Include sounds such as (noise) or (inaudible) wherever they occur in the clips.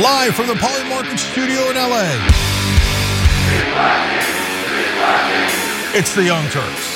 live from the Polymarket studio in LA. It's the Young Turks.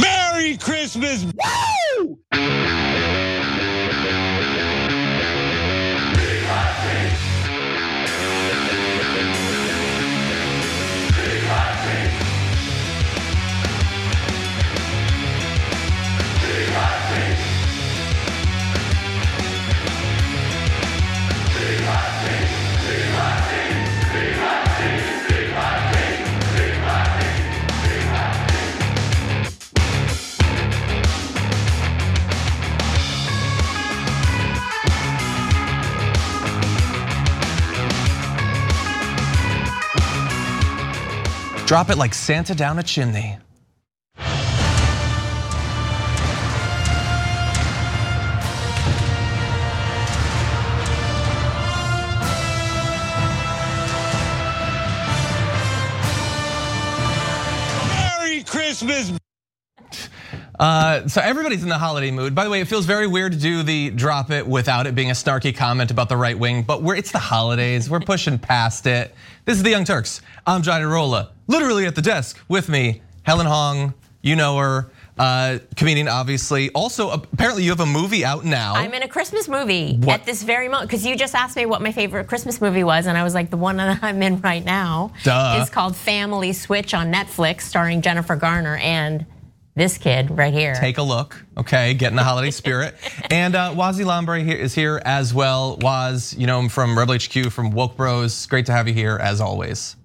Merry Christmas! Woo! Drop it like Santa down a chimney. Uh, so everybody's in the holiday mood. By the way, it feels very weird to do the drop it without it being a snarky comment about the right wing, but we're, it's the holidays. We're pushing past it. This is the Young Turks. I'm John Iadarola, literally at the desk with me, Helen Hong. You know her. Uh, comedian, obviously. Also, apparently, you have a movie out now. I'm in a Christmas movie What? at this very moment because you just asked me what my favorite Christmas movie was, and I was like, the one that (laughs) I'm in right now Duh. is called Family Switch on Netflix, starring Jennifer Garner and this kid right here. Take a look, okay? Get in the holiday (laughs) spirit. And uh, Wosny Lambre here is here as well. Waz, you know him from Rebel HQ, from Woke Bros. Great to have you here as always.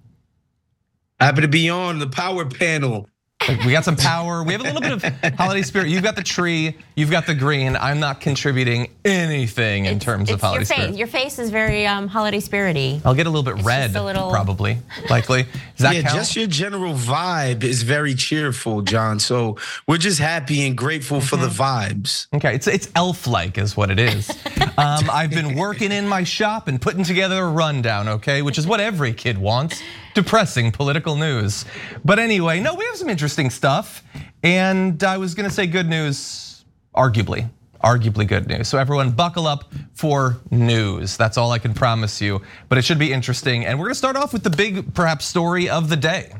Happy to be on the power panel. We got some power. We have a little bit of holiday spirit. You've got the tree. You've got the green. I'm not contributing anything in It's- terms of holiday your face. spirit. Your face is very um, holiday spirity. I'll get a little bit It's red, a little- probably, likely. Does that yeah, count? just your general vibe is very cheerful, John. So we're just happy and grateful for the Mm-hmm. vibes. Okay, it's it's elf-like, is what it is. (laughs) um, I've been working in my shop and putting together a rundown, okay, which is what every kid wants. Depressing political news, but anyway, no, we have some interesting stuff, and I was gonna say good news, arguably. Arguably good news. So, everyone, buckle up for news. That's all I can promise you, but it should be interesting. And we're gonna start off with the big, perhaps, story of the day.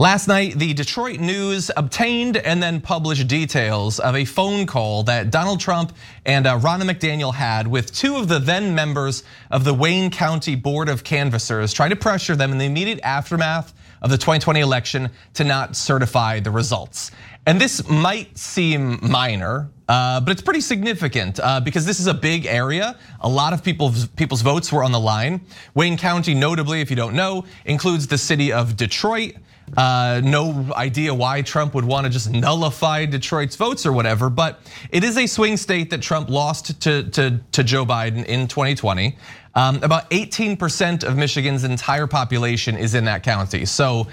Last night, the Detroit News obtained and then published details of a phone call that Donald Trump and uh, Ronna McDaniel had with two of the then members of the Wayne County Board of Canvassers, trying to pressure them in the immediate aftermath of the 2020 election to not certify the results. And this might seem minor, uh, but it's pretty significant uh, because this is a big area. A lot of people's people's votes were on the line. Wayne County, notably, if you don't know, includes the city of Detroit. Uh, no idea why Trump would want to just nullify Detroit's votes or whatever, but it is a swing state that Trump lost to, to, to Joe Biden in 2020. Um, about 18% of Michigan's entire population is in that county. So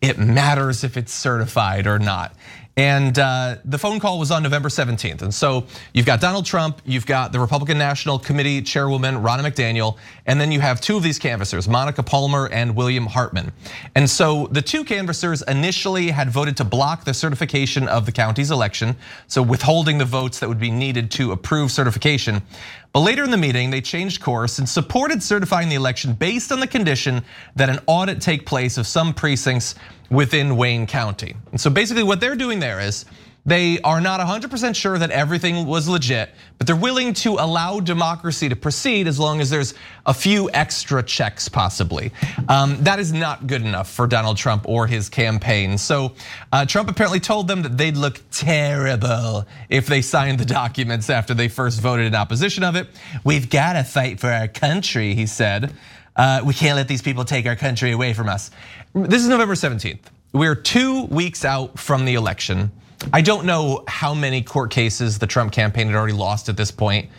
it matters if it's certified or not. And uh, the phone call was on November 17th. And so you've got Donald Trump, you've got the Republican National Committee Chairwoman Ronna McDaniel, and then you have two of these canvassers, Monica Palmer and William Hartman. And so the two canvassers initially had voted to block the certification of the county's election, so withholding the votes that would be needed to approve certification. But later in the meeting, they changed course and supported certifying the election based on the condition that an audit take place of some precincts within Wayne County. And so basically what they're doing there is they are not 100% sure that everything was legit, but they're willing to allow democracy to proceed as long as there's a few extra checks possibly. Um, that is not good enough for Donald Trump or his campaign. So uh, Trump apparently told them that they'd look terrible if they signed the documents after they first voted in opposition of it. We've got to fight for our country, he said. Uh, we can't let these people take our country away from us. This is November 17th. We're two weeks out from the election. I don't know how many court cases the Trump campaign had already lost at this point.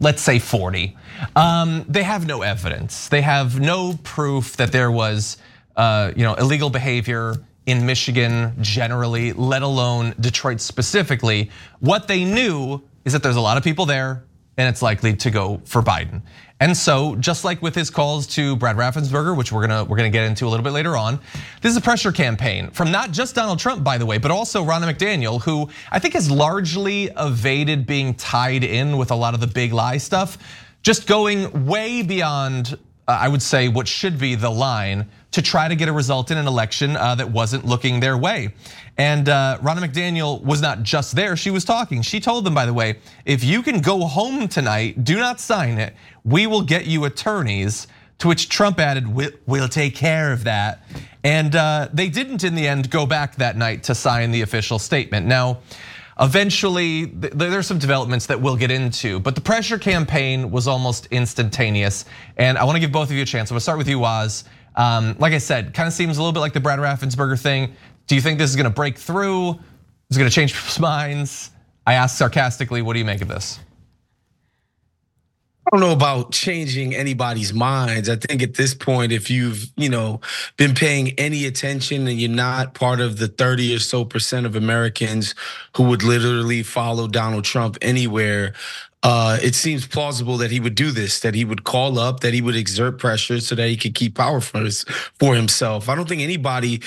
Let's say 40. Um, they have no evidence. They have no proof that there was, uh, you know, illegal behavior in Michigan generally, let alone Detroit specifically. What they knew is that there's a lot of people there and it's likely to go for Biden. And so, just like with his calls to Brad Raffensperger, which we're gonna we're gonna get into a little bit later on, this is a pressure campaign from not just Donald Trump, by the way, but also Ronna McDaniel, who I think has largely evaded being tied in with a lot of the big lie stuff, just going way beyond, I would say, what should be the line to try to get a result in an election uh, that wasn't looking their way. And uh, Ronna McDaniel was not just there, she was talking. She told them, by the way, if you can go home tonight, do not sign it. We will get you attorneys. To which Trump added, we'll take care of that. And uh, they didn't in the end go back that night to sign the official statement. Now, eventually, there's some developments that we'll get into, but the pressure campaign was almost instantaneous. And I wanna give both of you a chance. I'm gonna start with you, Waz. Um, like I said, kind of seems a little bit like the Brad Raffensperger thing. Do you think this is gonna break through? Is it gonna change people's (laughs) minds? I asked sarcastically, what do you make of this? I don't know about changing anybody's minds. I think at this point, if you've, you know, been paying any attention and you're not part of the 30 or so percent of Americans who would literally follow Donald Trump anywhere, uh, it seems plausible that he would do this, that he would call up, that he would exert pressure so that he could keep power for, his, for himself. I don't think anybody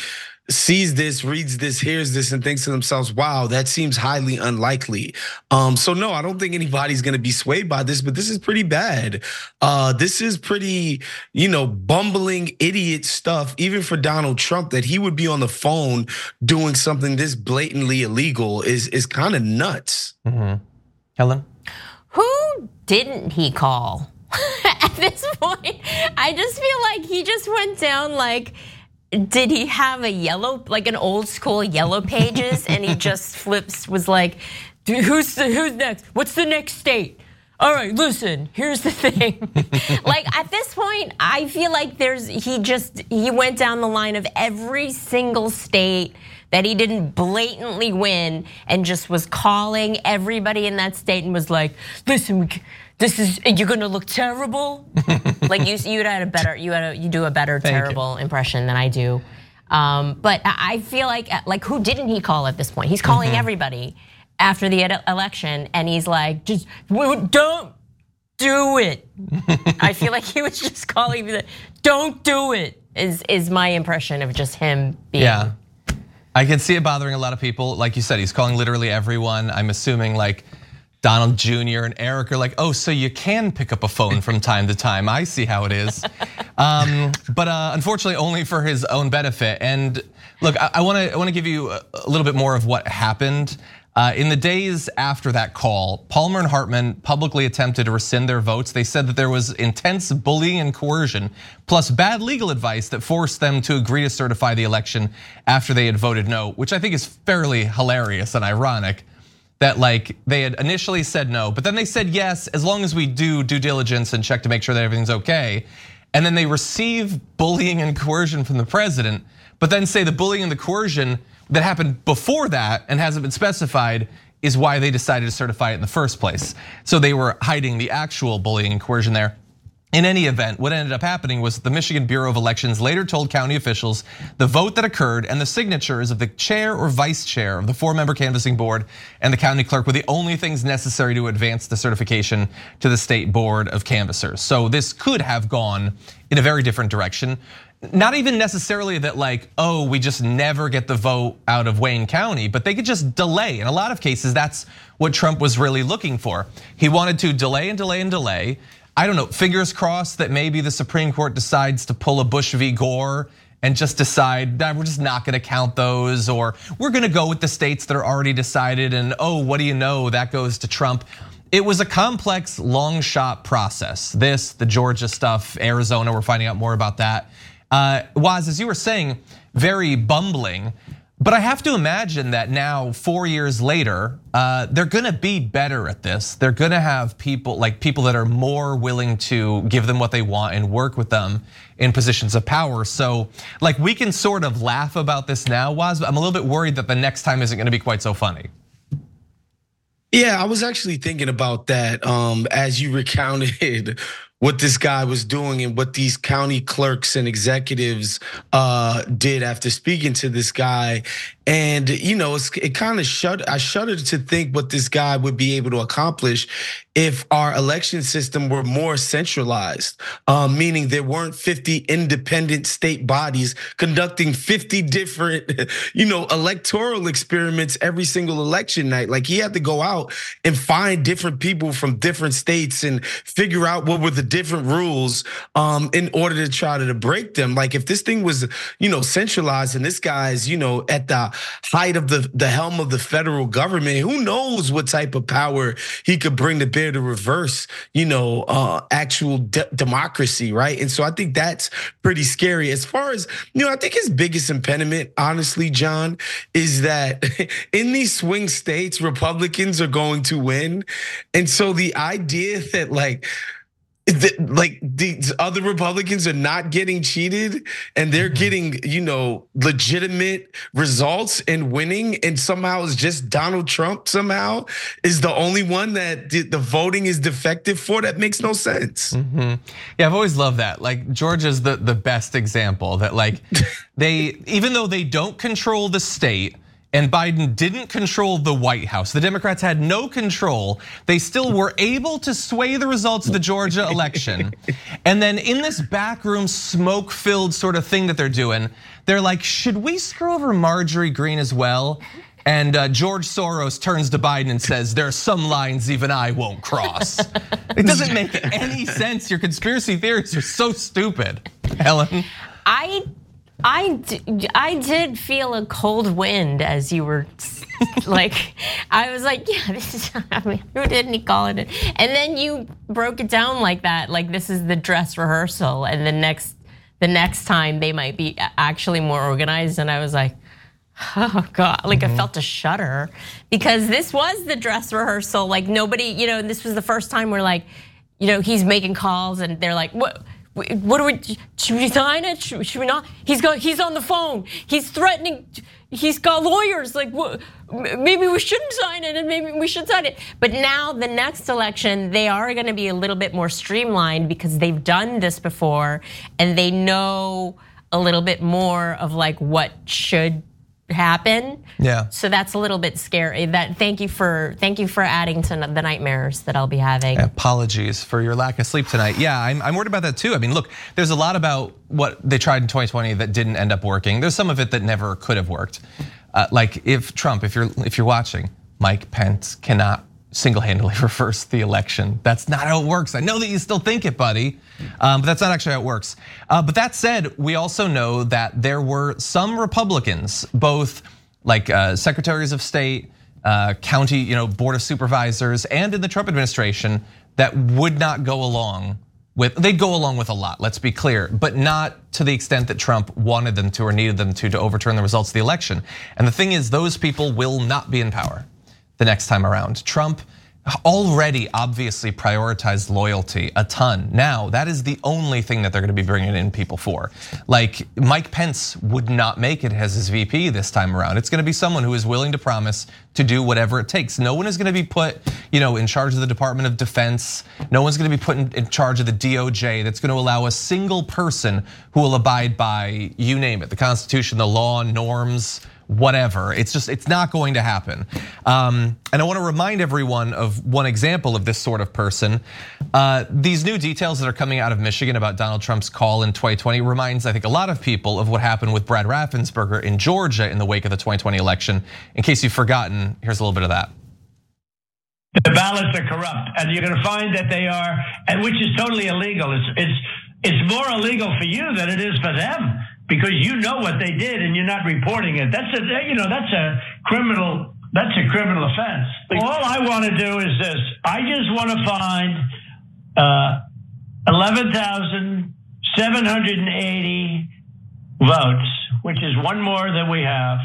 sees this, reads this, hears this, and thinks to themselves, wow, that seems highly unlikely. Um, so no, I don't think anybody's gonna be swayed by this, but this is pretty bad. Uh, this is pretty, you know, bumbling idiot stuff, even for Donald Trump, that he would be on the phone doing something this blatantly illegal is is kind of nuts. Mm-hmm. Helen? Who didn't he call? (laughs) At this point, I just feel like he just went down like did he have a yellow like an old school yellow pages? And he (laughs) just flips was like who's the, who's next? What's the next state? All right listen here's the thing. (laughs) Like at this point i feel like there's he just he went down the line of every single state that he didn't blatantly win and just was calling everybody in that state and was like, listen, this is you're gonna look terrible. (laughs) like you, you had a better, you had a, you do a better Thank terrible you. impression than I do. Um, but I feel like, like who didn't he call at this point? He's calling mm-hmm. everybody after the election, and he's like, just don't do it. (laughs) I feel like he was just calling me, don't do it. Is is my impression of just him being yeah. I can see it bothering a lot of people. Like you said, he's calling literally everyone. I'm assuming like Donald Jr. and Eric are like, oh, so you can pick up a phone from (laughs) time to time. I see how it is. Um, but uh, unfortunately, only for his own benefit. And look, I want to I want to give you a little bit more of what happened. Uh, in the days after that call, Palmer and Hartman publicly attempted to rescind their votes. They said that there was intense bullying and coercion, plus bad legal advice that forced them to agree to certify the election after they had voted no, which I think is fairly hilarious and ironic. That like they had initially said no, but then they said yes as long as we do due diligence and check to make sure that everything's okay. And then they receive bullying and coercion from the president, but then say the bullying and the coercion that happened before that and hasn't been specified is why they decided to certify it in the first place. So they were hiding the actual bullying and coercion there. In any event, what ended up happening was the Michigan Bureau of Elections later told county officials the vote that occurred and the signatures of the chair or vice chair of the four member canvassing board and the county clerk were the only things necessary to advance the certification to the state board of canvassers. So this could have gone in a very different direction not even necessarily that like, oh, we just never get the vote out of Wayne County, but they could just delay. In a lot of cases, that's what Trump was really looking for. He wanted to delay and delay and delay. I don't know, fingers crossed that maybe the Supreme Court decides to pull a Bush v. Gore and just decide that we're just not gonna count those, or we're gonna go with the states that are already decided, and oh, what do you know, that goes to Trump. It was a complex, long shot process. This, the Georgia stuff, Arizona, we're finding out more about that. Uh, Waz, as you were saying, very bumbling. But I have to imagine that now, four years later, uh, they're gonna be better at this. They're gonna have people like people that are more willing to give them what they want and work with them in positions of power. So, like, we can sort of laugh about this now, Waz, but I'm a little bit worried that the next time isn't gonna be quite so funny. Yeah, I was actually thinking about that um, as you recounted what this guy was doing and what these county clerks and executives uh, did after speaking to this guy. And you know, it kind of shut. I shudder to think what this guy would be able to accomplish if our election system were more centralized, um, meaning there weren't 50 independent state bodies conducting 50 different, (laughs) you know, electoral experiments every single election night. Like he had to go out and find different people from different states and figure out what were the different rules um, in order to try to break them. Like if this thing was, you know, centralized and this guy's, you know, at the height of the the helm of the federal government, who knows what type of power he could bring to bear to reverse, you know, uh, actual de- democracy, right? And so I think that's pretty scary. As far as you know, I think his biggest impediment, honestly, John, is that (laughs) in these swing states, Republicans are going to win, and so the idea that like like these other Republicans are not getting cheated and they're mm-hmm. getting, you know, legitimate results and winning, and somehow it's just Donald Trump somehow is the only one that the voting is defective for. That makes no sense. Mm-hmm. Yeah, I've always loved that. Like Georgia's the the best example that like (laughs) they even though they don't control the state and Biden didn't control the White House. The Democrats had no control. They still were able to sway the results of the Georgia election. (laughs) and then in this backroom smoke filled sort of thing that they're doing, they're like, should we screw over Marjorie Greene as well? And uh, George Soros turns to Biden and says, There are some lines even I won't cross. it doesn't make any sense. Your conspiracy theories are so stupid. Helen? I I, I did feel a cold wind as you were like, I was like, yeah, this is, (laughs) I mean, who didn't he call it? And then you broke it down like that, like this is the dress rehearsal, and the next, the next time they might be actually more organized. And I was like, oh God, like mm-hmm. I felt a shudder because this was the dress rehearsal. Like nobody, you know, this was the first time we're like, you know, he's making calls and they're like, what? What do we? Should we sign it? Should, should we not? He's got. He's on the phone. He's threatening. He's got lawyers. Like, maybe we shouldn't sign it, and maybe we should sign it. But now, the next election, they are going to be a little bit more streamlined because they've done this before, and they know a little bit more of like what should happen. Yeah. So that's a little bit scary. That thank you for thank you for adding to the nightmares that I'll be having. Apologies for your lack of sleep tonight. Yeah, I'm, I'm worried about that too. I mean, look, there's a lot about what they tried in 2020 that didn't end up working. There's some of it that never could have worked. Uh, like if Trump, if you're if you're watching, Mike Pence cannot single-handedly (laughs) reverse the election. That's not how it works. I know that you still think it, buddy, um, but that's not actually how it works. Uh, but that said, we also know that there were some Republicans, both like uh, secretaries of state, uh, county, you know, board of supervisors, and in the Trump administration that would not go along with. They'd go along with a lot. Let's be clear, but not to the extent that Trump wanted them to or needed them to to overturn the results of the election. And the thing is, those people will not be in power the next time around. Trump already obviously prioritized loyalty a ton. Now, that is the only thing that they're gonna be bringing in people for. Like Mike Pence would not make it as his VP this time around. It's gonna be someone who is willing to promise to do whatever it takes. No one is gonna be put, you know, in charge of the Department of Defense. No one's gonna be put in charge of the DOJ that's gonna allow a single person who will abide by, you name it, the Constitution, the law, norms, whatever. It's just, it's not going to happen. Um, and I wanna remind everyone of one example of this sort of person. Uh, these new details that are coming out of Michigan about Donald Trump's call in 2020 reminds, I think, a lot of people of what happened with Brad Raffensperger in Georgia in the wake of the 2020 election. In case you've forgotten, here's a little bit of that. The ballots are corrupt, and you're going to find that they are, and which is totally illegal. It's it's it's more illegal for you than it is for them because you know what they did and you're not reporting it. That's a you know that's a criminal that's a criminal offense. All I want to do is this: I just want to find uh, eleven thousand seven hundred and eighty votes, which is one more than we have,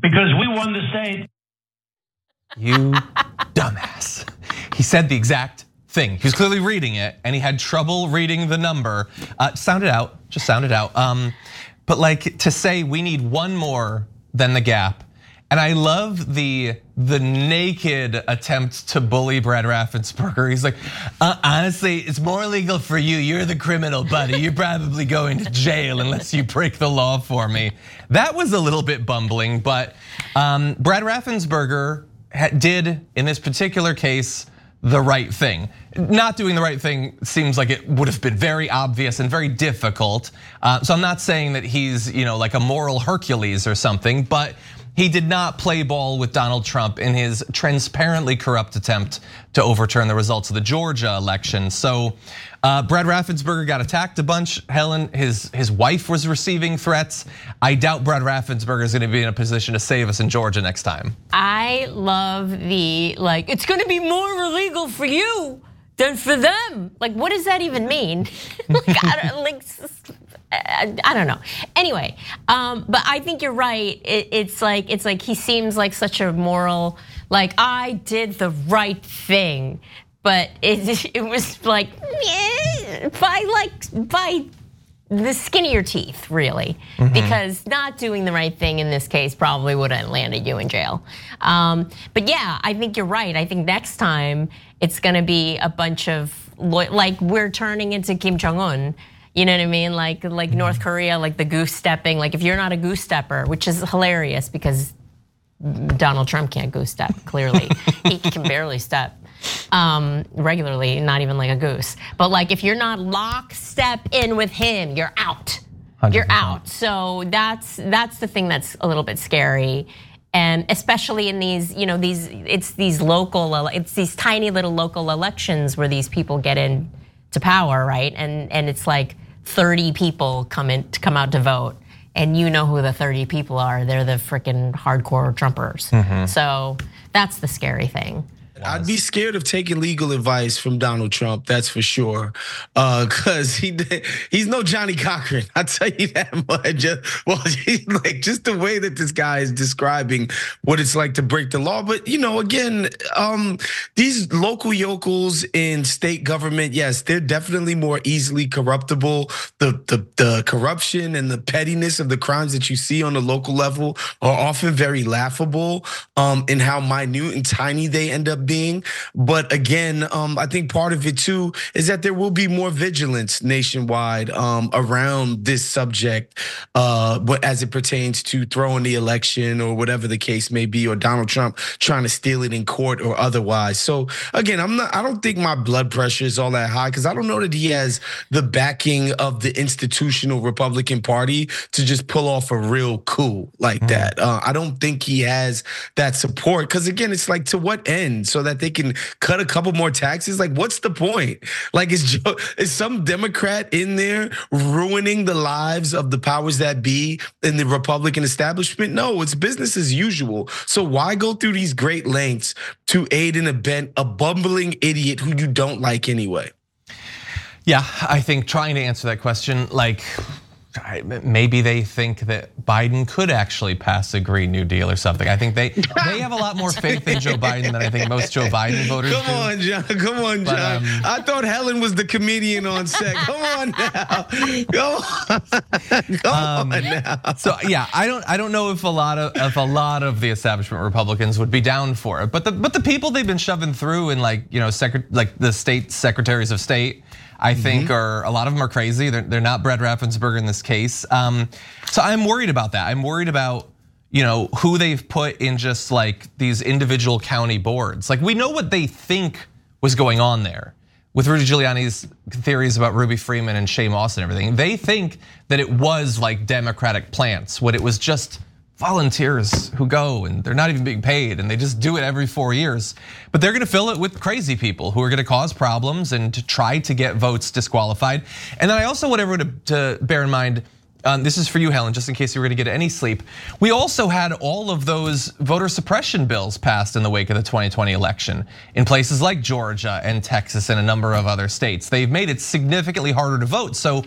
because we won the state. You (laughs) dumbass. He said the exact thing. He was clearly reading it and he had trouble reading the number. Uh, sound it out, just sound it out. Um, but like to say we need one more than the gap. And I love the the naked attempt to bully Brad Raffensperger. He's like, uh, honestly, it's more illegal for you. You're the criminal, buddy. You're probably going to jail unless you break the law for me. That was a little bit bumbling, but um, Brad Raffensperger did in this particular case the right thing. Not doing the right thing seems like it would have been very obvious and very difficult. Uh, so I'm not saying that he's, you know, like a moral Hercules or something, but he did not play ball with Donald Trump in his transparently corrupt attempt to overturn the results of the Georgia election. So uh, Brad Raffensperger got attacked a bunch. Helen, his his wife was receiving threats. I doubt Brad Raffensperger is going to be in a position to save us in Georgia next time. I love the like. It's going to be more illegal for you than for them. Like, what does that even mean? (laughs) like, I don't, like I don't know. Anyway, um, but I think you're right. It, it's like it's like he seems like such a moral, like I did the right thing, but it (laughs) it was like by like by the skinnier teeth, really, mm-hmm. because not doing the right thing in this case probably would have landed you in jail. Um, but yeah, I think you're right. I think next time it's going to be a bunch of like we're turning into Kim Jong Un you know what I mean? Like like mm-hmm. North Korea, like the goose stepping. Like if you're not a goose stepper, which is hilarious because Donald Trump can't goose step. Clearly, (laughs) he can barely step um, regularly, not even like a goose. But like if you're not lockstep in with him, you're out. you are out. So that's that's the thing that's a little bit scary and especially in these you know these it's these local it's these tiny little local elections where these people get in to power right and and it's like 30 people come in to come out to vote and you know who the 30 people are they're the freaking hardcore trumpers mm-hmm. so that's the scary thing I'd be scared of taking legal advice from Donald Trump. That's for sure, because uh, he he's no Johnnie Cochran. I tell you that (laughs) much. Just, well, (laughs) like just the way that this guy is describing what it's like to break the law. But you know, again, um, these local yokels in state government, yes, they're definitely more easily corruptible. The the the corruption and the pettiness of the crimes that you see on the local level are often very laughable. Um, in how minute and tiny they end up being being. But again, um, I think part of it too is that there will be more vigilance nationwide um, around this subject uh, as it pertains to throwing the election or whatever the case may be, or Donald Trump trying to steal it in court or otherwise. So again, I'm not. I don't think my blood pressure is all that high because I don't know that he has the backing of the institutional Republican Party to just pull off a real coup like mm. that. Uh, I don't think he has that support because again, it's like to what end? So that they can cut a couple more taxes? Like, what's the point? Like, is Joe, is some Democrat in there ruining the lives of the powers that be in the Republican establishment? No, it's business as usual. So why go through these great lengths to aid and abet a bumbling idiot who you don't like anyway? Yeah, I think trying to answer that question, like maybe they think that Biden could actually pass a Green New Deal or something. I think they they have a lot more faith in Joe Biden than I think most Joe Biden voters Come do. on, John. Come on, John. Um, I thought Helen was the comedian on set. Come on now. Go on. Come um, on now. So yeah, I don't I don't know if a lot of if a lot of the establishment Republicans would be down for it. But the but the people they've been shoving through in like, you know, secret like the state secretaries of state I think mm-hmm. are a lot of them are crazy. They're, they're not Brad Raffensperger in this case. Um, so I'm worried about that. I'm worried about you know who they've put in just like these individual county boards. Like we know what they think was going on there with Rudy Giuliani's theories about Ruby Freeman and Shaye Moss and everything. They think that it was like Democratic plants, what it was just volunteers who go and they're not even being paid and they just do it every four years. But they're gonna fill it with crazy people who are gonna cause problems and to try to get votes disqualified. And then I also want everyone to, to bear in mind um, this is for you, Helen, just in case you were gonna get any sleep. We also had all of those voter suppression bills passed in the wake of the 2020 election in places like Georgia and Texas and a number of other states. They've made it significantly harder to vote. So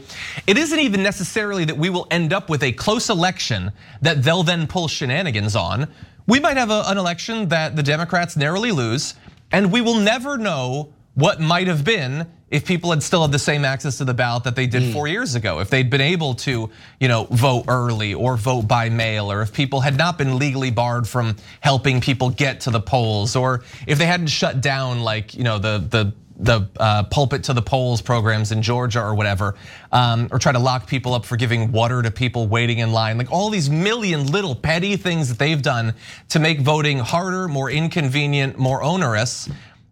it isn't even necessarily that we will end up with a close election that they'll then pull shenanigans on. We might have a, an election that the Democrats narrowly lose, and we will never know what might have been if people had still had the same access to the ballot that they did mm. four years ago, if they'd been able to, you know, vote early or vote by mail, or if people had not been legally barred from helping people get to the polls, or if they hadn't shut down like, you know, the the the uh, pulpit to the polls programs in Georgia or whatever, um, or try to lock people up for giving water to people waiting in line. Like all these million little petty things that they've done to make voting harder, more inconvenient, more onerous.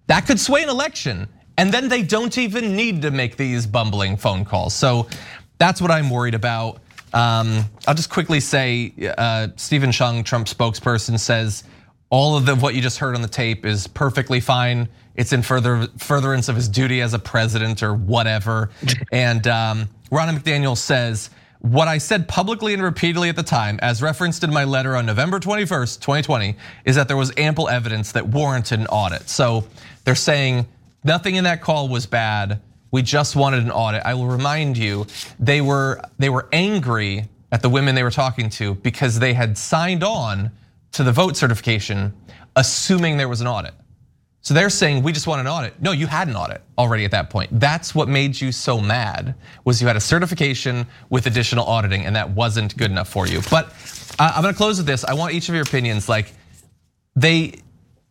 That could sway an election. And then they don't even need to make these bumbling phone calls. So that's what I'm worried about. Um, I'll just quickly say, uh, Steven Cheung, Trump spokesperson, says all of the, what you just heard on the tape is perfectly fine. It's in further furtherance of his duty as a president or whatever. (laughs) and um, Ronna McDaniel says, what I said publicly and repeatedly at the time, as referenced in my letter on November 21st, 2020, is that there was ample evidence that warranted an audit. So they're saying Nothing in that call was bad. We just wanted an audit. I will remind you, they were they were angry at the women they were talking to because they had signed on to the vote certification assuming there was an audit. So they're saying we just want an audit. No, you had an audit already at that point. That's what made you so mad was you had a certification with additional auditing and that wasn't good enough for you. But uh, I'm going to close with this. I want each of your opinions like they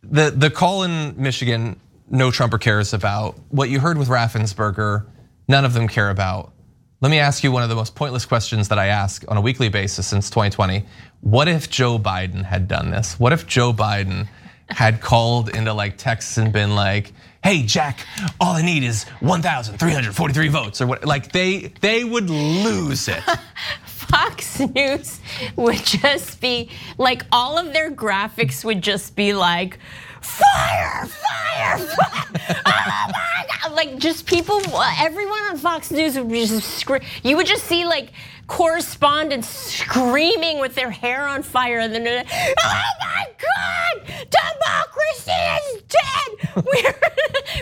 the the call in Michigan no Trumper cares about. What you heard with Raffensperger, none of them care about. Let me ask you one of the most pointless questions that I ask on a weekly basis since 2020. What if Joe Biden had done this? What if Joe Biden had called into like Texas and been like, "Hey Jack, all I need is 1,343 votes," or what? Like they they would lose it. (laughs) Fox (laughs) News would just be like all of their graphics would just be like fire, fire, (laughs) fire. oh my God. Like just people, everyone on Fox News would just scream. You would just see like correspondents screaming with their hair on fire and then, oh my God, democracy is dead. (laughs) We're,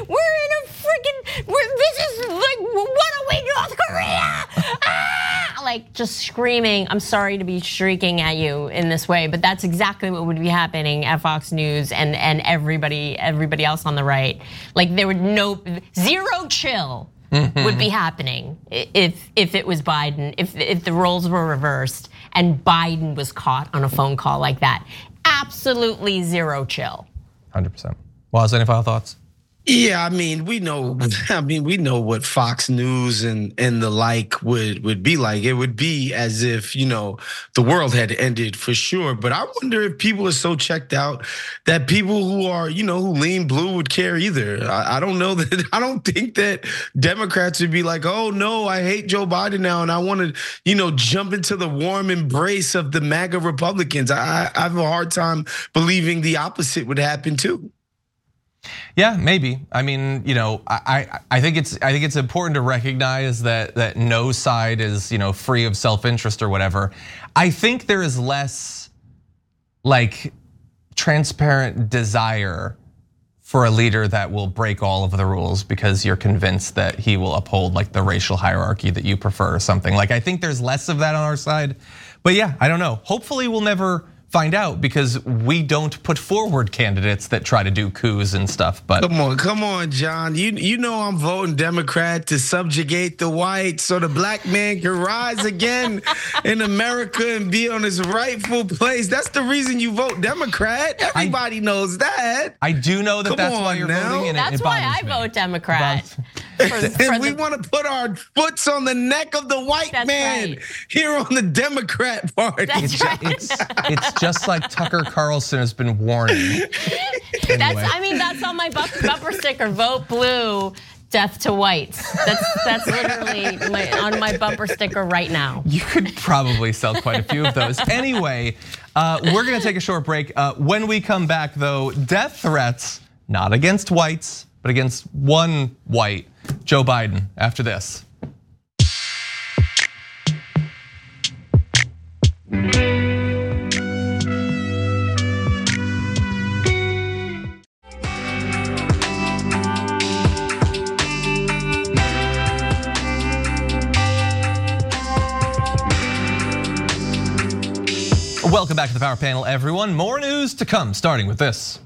we're in a freaking, this is like, what are we, North Korea? Ah! Like just screaming. I'm sorry to be shrieking at you in this way, but that's exactly what would be happening at Fox News and, and everybody, everybody else on the right. Like there would no, zero chill mm-hmm. would be happening if if it was Biden, if if the roles were reversed and Biden was caught on a phone call like that. Absolutely zero chill. 100%. Waz any final thoughts? Yeah, I mean, we know. (laughs) I mean, we know what Fox News and and the like would would be like. It would be as if you know the world had ended for sure. But I wonder if people are so checked out that people who are you know who lean blue would care either. I, I don't know (laughs) that. I don't think that Democrats would be like, oh no, I hate Joe Biden now, and I want to you know jump into the warm embrace of the MAGA Republicans. I, I have a hard time believing the opposite would happen too. Yeah, maybe. I mean, you know, I, I think it's I think it's important to recognize that that no side is you know free of self interest or whatever. I think there is less like transparent desire for a leader that will break all of the rules because you're convinced that he will uphold like the racial hierarchy that you prefer or something. Like I think there's less of that on our side. But yeah, I don't know. Hopefully we'll never find out because we don't put forward candidates that try to do coups and stuff. But come on, come on, John. You you know I'm voting Democrat to subjugate the whites so the black man can rise again (laughs) in America and be on his rightful place. That's the reason you vote Democrat. Everybody I, knows that. I do know that come that's why you're now. voting. And that's it, it why I me. vote Democrat. For, (laughs) for and we want to put our foots on the neck of the white That's man right. here on the Democrat Party. That's right. it's, (laughs) it's just like Tucker Carlson has been warning. anyway. That's I mean that's on my bumper sticker. Vote blue death to whites. That's that's literally my, on my bumper sticker right now. You could probably sell quite a few of those. Anyway, uh, we're gonna take a short break. Uh, when we come back, though, death threats not against whites, but against one white, Joe Biden after this. Welcome back to the Power Panel, everyone. More news to come, starting with this.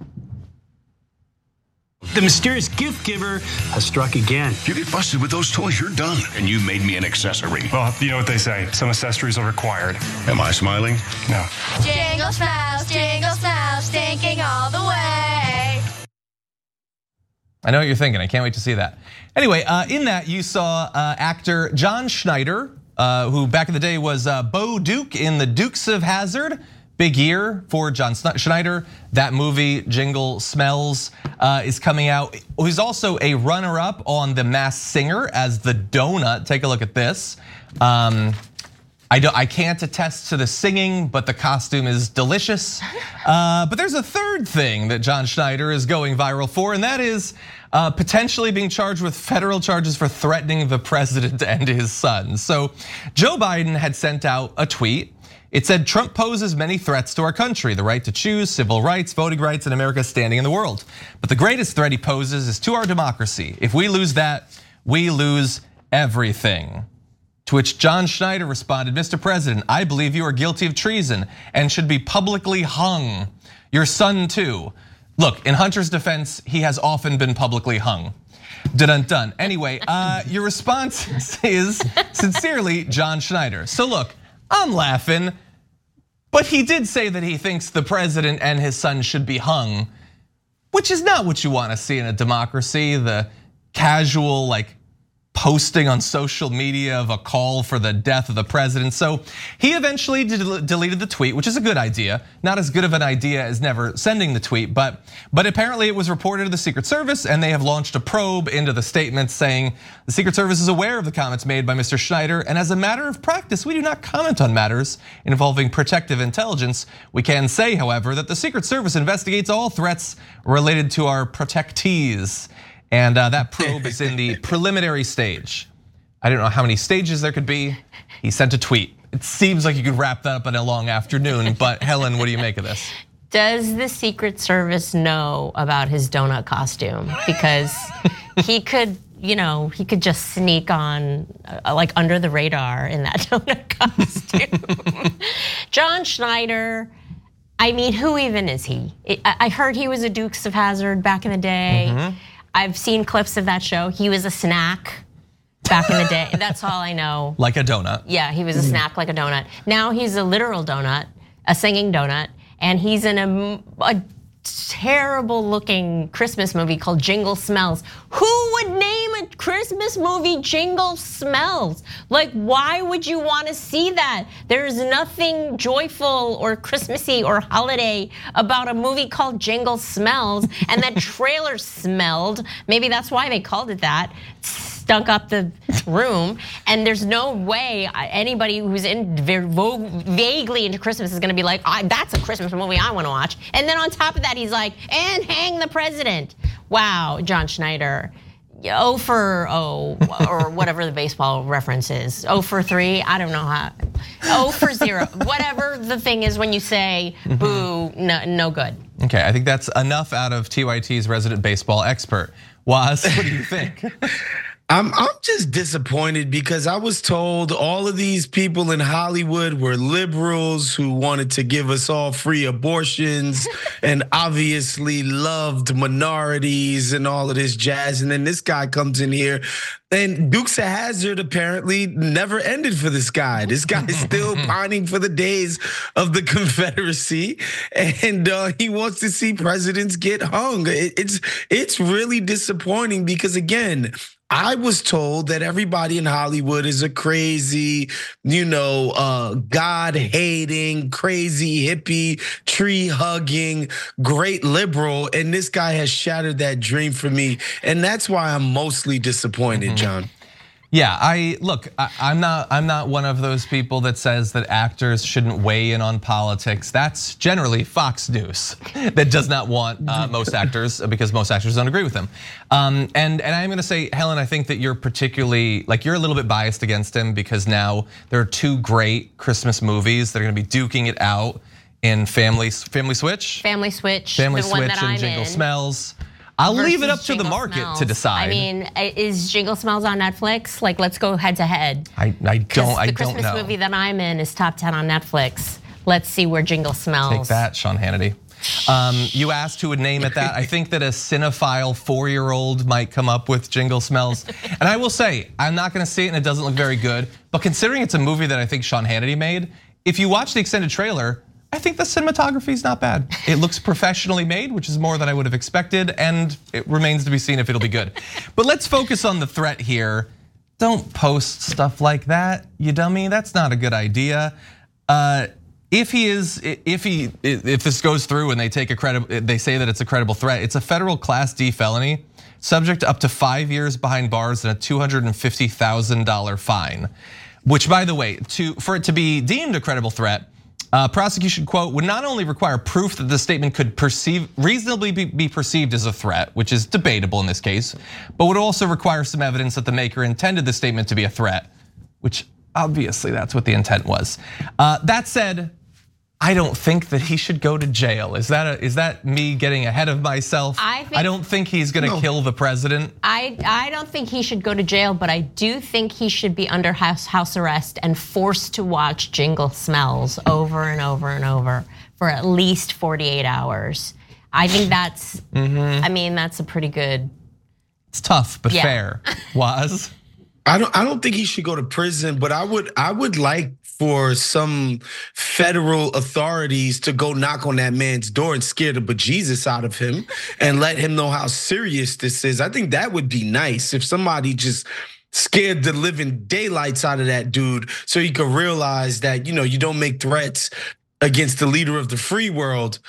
The mysterious gift giver has struck again. If you get busted with those toys, you're done. And you made me an accessory. Well, you know what they say. Some accessories are required. Am I smiling? No. Jingle smells, jingle smells, stinking all the way. I know what you're thinking. I can't wait to see that. Anyway, uh, in that you saw uh, actor John Schneider, uh, who back in the day was Bo Duke in The Dukes of Hazzard. Big year for John Schneider. That movie, Jingle Smells, is coming out. He's also a runner-up on The Masked Singer as the donut. Take a look at this. Um, I, don't, I can't attest to the singing, but the costume is delicious. (laughs) Uh, but there's a third thing that John Schneider is going viral for, and that is uh, potentially being charged with federal charges for threatening the president (laughs) and his son. So Joe Biden had sent out a tweet. It said Trump poses many threats to our country, the right to choose, civil rights, voting rights, and America's standing in the world. But the greatest threat he poses is to our democracy. If we lose that, we lose everything. To which John Schneider responded, Mr. President, I believe you are guilty of treason and should be publicly hung. Your son too. Look, in Hunter's defense, he has often been publicly hung. Dun dun. Anyway, uh, your response (laughs) is sincerely John Schneider. So look, I'm laughing, but he did say that he thinks the president and his son should be hung, which is not what you want to see in a democracy. The casual, like posting on social media of a call for the death of the president. So he eventually deleted the tweet, which is a good idea. Not as good of an idea as never sending the tweet, but but apparently it was reported to the Secret Service and they have launched a probe into the statement saying the Secret Service is aware of the comments made by Mr. Schneider and as a matter of practice, we do not comment on matters involving protective intelligence. We can say, however, that the Secret Service investigates all threats related to our protectees. And uh, that (laughs) probe is in the preliminary stage. I don't know how many stages there could be. He sent a tweet. It seems like you could wrap that up in a long afternoon, but (laughs) Helen, what do you make of this? Does the Secret Service know about his donut costume? Because he could, you know, he could just sneak on uh, like under the radar in that (laughs) donut costume. John Schneider, I mean, who even is he? I heard he was a Dukes of Hazzard back in the day. Mm -hmm. I've seen clips of that show. He was a snack back in the day. (laughs) That's all I know. Like a donut. Yeah, he was a snack like a donut. Now he's a literal donut, a singing donut, and he's in a, a terrible looking Christmas movie called Jingle Smells. Who would name Christmas movie Jingle Smells? Like, why would you want to see that? There's nothing joyful or Christmassy or holiday about a movie called Jingle Smells, and that (laughs) trailer smelled. Maybe that's why they called it that stunk up the room. And there's no way anybody who's in vaguely into Christmas is going to be like, that's a Christmas movie I want to watch. And then on top of that, he's like, and hang the president. Wow, John Schneider. Oh for oh or whatever the baseball reference is. Oh for three. I don't know how. Oh for zero. whatever the thing is when you say mm-hmm. boo, no, no good. Okay, I think that's enough out of TYT's resident baseball expert. Waz, what do you think? (laughs) I'm I'm just disappointed because I was told all of these people in Hollywood were liberals who wanted to give us all free abortions (laughs) and obviously loved minorities and all of this jazz. And then this guy comes in here and Dukes of Hazzard apparently never ended for this guy. This guy is still (laughs) pining for the days of the Confederacy, and uh, he wants to see presidents get hung. It's it's really disappointing because again, I was told that everybody in Hollywood is a crazy, you know, uh, God hating, crazy hippie, tree hugging, great liberal. And this guy has shattered that dream for me. And that's why I'm mostly disappointed, mm-hmm. John. Yeah, I look. I, am not. I'm not one of those people that says that actors shouldn't weigh in on politics. That's generally Fox News (laughs) that does not want uh, most actors because most actors don't agree with them. Um, and and I'm going to say, Helen, I think that you're particularly like you're a little bit biased against him because now there are two great Christmas movies that are going to be duking it out in Family Family Switch, Family Switch, Family Switch, and Jingle in. Smells. I'll leave it up to the market smells. to decide. I mean, is Jingle Smells on Netflix? Like, let's go head to head. I, I don't. I don't know. The Christmas movie that I'm in is top ten on Netflix. Let's see where Jingle smells. Take that, Sean Hannity. Um, you asked who would name it that. I think that a cinephile four-year-old might come up with Jingle Smells. And I will say, I'm not gonna see it and it doesn't look very good. But considering it's a movie that I think Sean Hannity made, if you watch the extended trailer, I think the cinematography is not bad. It looks professionally made, which is more than I would have expected, and it remains to be seen if it'll be good. But let's focus on the threat here. Don't post stuff like that, you dummy. That's not a good idea. Uh, if he is, if he, if this goes through and they take a credible, they say that it's a credible threat, it's a federal Class D felony, subject to up to five years behind bars and a two hundred and fifty thousand dollar fine. Which, by the way, to for it to be deemed a credible threat, prosecution quote would not only require proof that the statement could perceive reasonably be, be, perceived as a threat, which is debatable in this case, but would also require some evidence that the maker intended the statement to be a threat, which obviously that's what the intent was. Uh, that said, I don't think that he should go to jail. Is that a, is that me getting ahead of myself? I, I don't think he's going to no. kill the president. I I don't think he should go to jail, but I do think he should be under house house arrest and forced to watch Jingle Smells over and over and over for at least 48 hours. I think that's mm -hmm. I mean that's a pretty good It's tough but yeah. fair. (laughs) Was I don't I don't think he should go to prison, but I would I would like for some federal authorities to go knock on that man's door and scare the bejesus out of him and let him know how serious this is. I think that would be nice if somebody just scared the living daylights out of that dude so he could realize that, you know, you don't make threats against the leader of the free world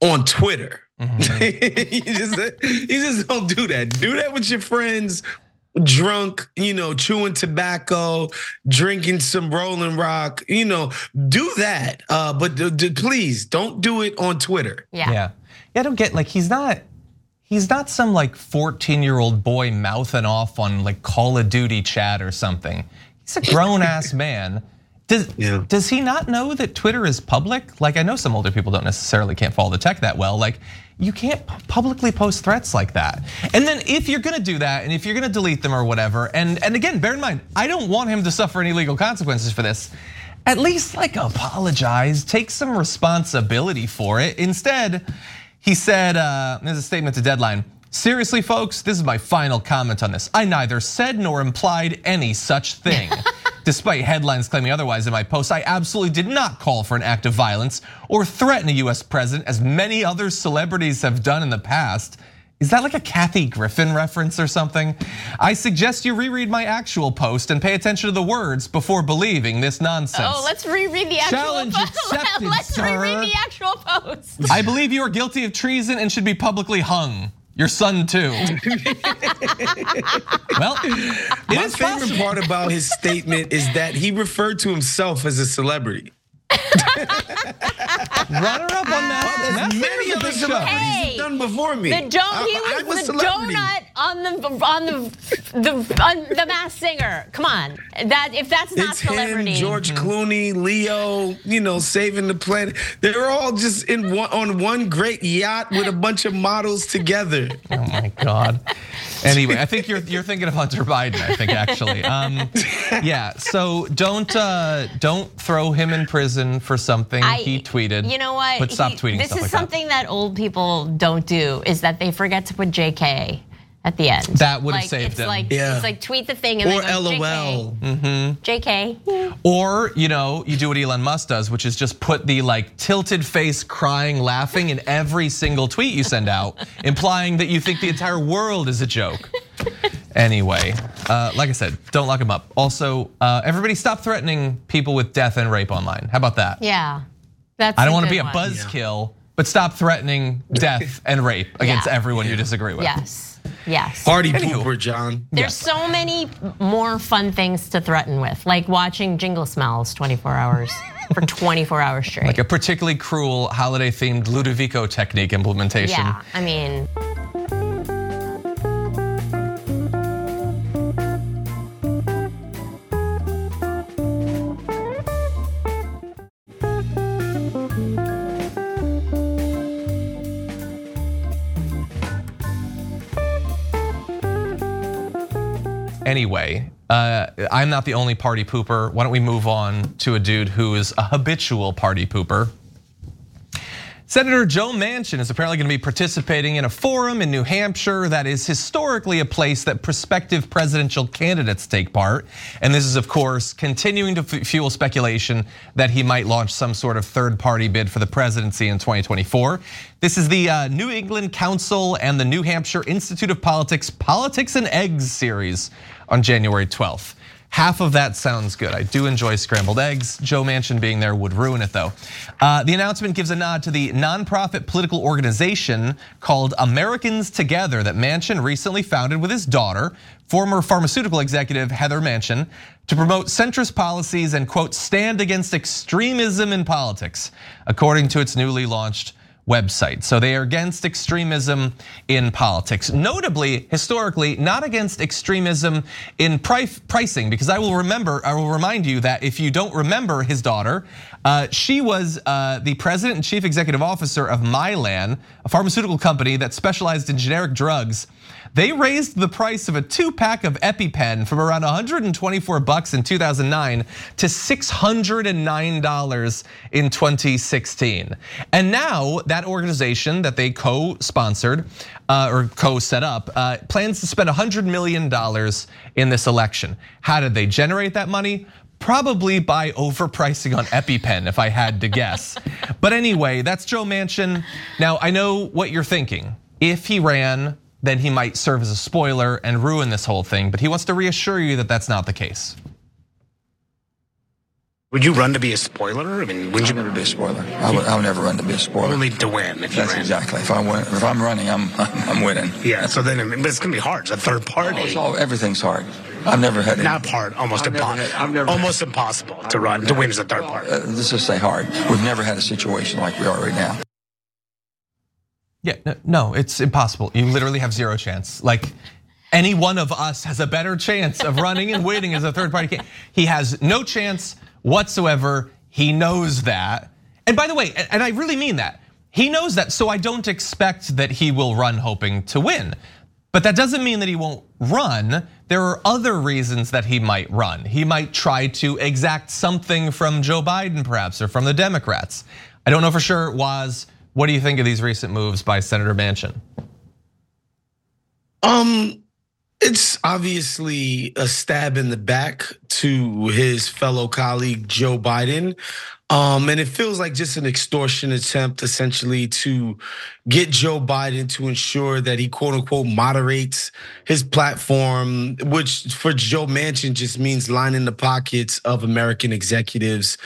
on Twitter. Mm-hmm. (laughs) you, just, you just don't do that. Do that with your friends drunk, you know, chewing tobacco, drinking some Rolling Rock, you know, do that. Uh, but please don't do it on Twitter. Yeah. Yeah. Yeah, I don't get like he's not he's not some like 14-year-old boy mouthing off on like Call of Duty chat or something. He's a grown ass (laughs) man. Does, yeah. does he not know that Twitter is public? Like I know some older people don't necessarily can't follow the tech that well. Like you can't publicly post threats like that. And then if you're gonna do that and if you're gonna delete them or whatever, and, and again, bear in mind, I don't want him to suffer any legal consequences for this. At least like apologize, take some responsibility for it. Instead, he said, uh, there's a statement to Deadline. Seriously, folks, this is my final comment on this. I neither said nor implied any such thing. (laughs) Despite headlines claiming otherwise in my post, I absolutely did not call for an act of violence or threaten a US president as many other celebrities have done in the past. Is that like a Kathy Griffin reference or something? I suggest you reread my actual post and pay attention to the words before believing this nonsense. Oh, let's reread the actual Challenge post. (laughs) Accepted, let's sir. reread the actual post. I believe you are guilty of treason and should be publicly hung. Your son too. (laughs) well, my favorite possible. part about his statement is that he referred to himself as a celebrity. Runner up on that. Many other celebrities hey, have done before me. The do- he was, was the donut on the on the the on the Masked Singer. Come on, that if that's not it's celebrity. Him, George mm-hmm. Clooney, Leo, you know, saving the planet. They're all just in one, on one great yacht with a bunch of models together. Oh my God. (laughs) Anyway, I think you're you're thinking of Hunter Biden. I think actually, um, yeah. So don't uh, don't throw him in prison for something I, he tweeted. You know what? But stop he, tweeting. This is like something that. that old people don't do. Is that they forget to put JK at the end. That would have like, saved it's him. Like, yeah. It's like tweet the thing and or then go, LOL. JK. Mm-hmm. JK. Or you know, you do what Elon Musk does, which is just put the like tilted face, crying, laughing in every single tweet you send out, (laughs) implying that you think the entire world is a joke. Anyway, uh, like I said, don't lock him up. Also, uh, everybody stop threatening people with death and rape online. How about that? Yeah, that's. I don't want to be a buzzkill, yeah. but stop threatening death and rape (laughs) against yeah. everyone you disagree with. Yes. Yes. Party pooper, John. There's Yes. so many more fun things to threaten with, like watching Jingle Smells 24 hours (laughs) for 24 hours straight. Like a particularly cruel holiday themed Ludovico technique implementation. yeah, I mean. Anyway, uh, I'm not the only party pooper. Why don't we move on to a dude who is a habitual party pooper? Senator Joe Manchin is apparently going to be participating in a forum in New Hampshire that is historically a place that prospective presidential candidates take part. And this is, of course, continuing to fuel speculation that he might launch some sort of third party bid for the presidency in 2024. This is the uh, New England Council and the New Hampshire Institute of Politics Politics and Eggs series on January 12th. Half of that sounds good. I do enjoy scrambled eggs. Joe Manchin being there would ruin it though. Uh, the announcement gives a nod to the nonprofit political organization called Americans Together that Manchin recently founded with his daughter, former pharmaceutical executive Heather Manchin, to promote centrist policies and quote, stand against extremism in politics, according to its newly launched website. So they are against extremism in politics. Notably, historically, not against extremism in pricing, because I will remember, I will remind you that if you don't remember his daughter, uh, she was uh, the president and chief executive officer of Mylan, a pharmaceutical company that specialized in generic drugs they raised the price of a two pack of EpiPen from around 124 bucks in 2009 to $609 in 2016. And now that organization that they co-sponsored uh, or co-set up uh, plans to spend 100 million dollars in this election. How did they generate that money? Probably by overpricing on EpiPen, if I had to guess. (laughs) but anyway, that's Joe Manchin. Now I know what you're thinking. If he ran then he might serve as a spoiler and ruin this whole thing. But he wants to reassure you that that's not the case. Would you run to be a spoiler? I mean, would you never be a spoiler? I would, I would never run to be a spoiler. Only to win. If That's exactly. If I win, if I'm running, I'm (laughs) I'm winning. Yeah. So then, but it's gonna be hard. It's a third party. Oh, all, everything's hard. I've never had. Not hard. Almost impossible. Almost had, impossible to run to win as a third party. Uh, let's just say hard. We've never had a situation like we are right now. Yeah, no, it's impossible. You literally have zero chance. Like any one of us has a better chance of running and winning as a third party. He has no chance whatsoever. He knows that. And by the way, and I really mean that. He knows that, so I don't expect that he will run hoping to win. But that doesn't mean that he won't run. There are other reasons that he might run. He might try to exact something from Joe Biden, perhaps, or from the Democrats. I don't know for sure, Waz what do you think of these recent moves by Senator Manchin? Um, it's obviously a stab in the back to his fellow colleague Joe Biden. Um, and it feels like just an extortion attempt essentially to get Joe Biden to ensure that he quote unquote moderates his platform, which for Joe Manchin just means lining the pockets of American executives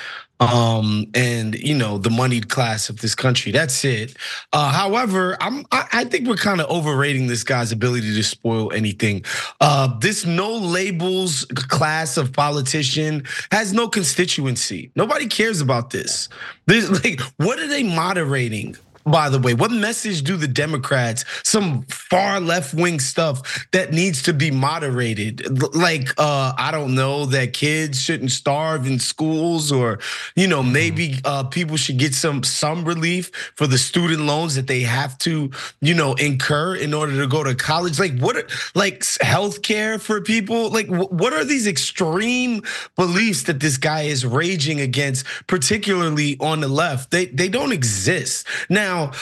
um, and you know the moneyed class of this country. That's it. Uh, however, I'm I, think we're kind of overrating this guy's ability to spoil anything. Uh, this no labels class of politician has no constituency. Nobody cares about this. This (laughs) like what are they moderating? By the way? What message do the Democrats, some far left wing stuff that needs to be moderated? Like, uh, I don't know, that kids shouldn't starve in schools, or you know, mm-hmm. maybe uh, people should get some some relief for the student loans that they have to, you know, incur in order to go to college. Like, what, are, like, healthcare for people? Like, what are these extreme beliefs that this guy is raging against, particularly on the left? They they don't exist now. Now,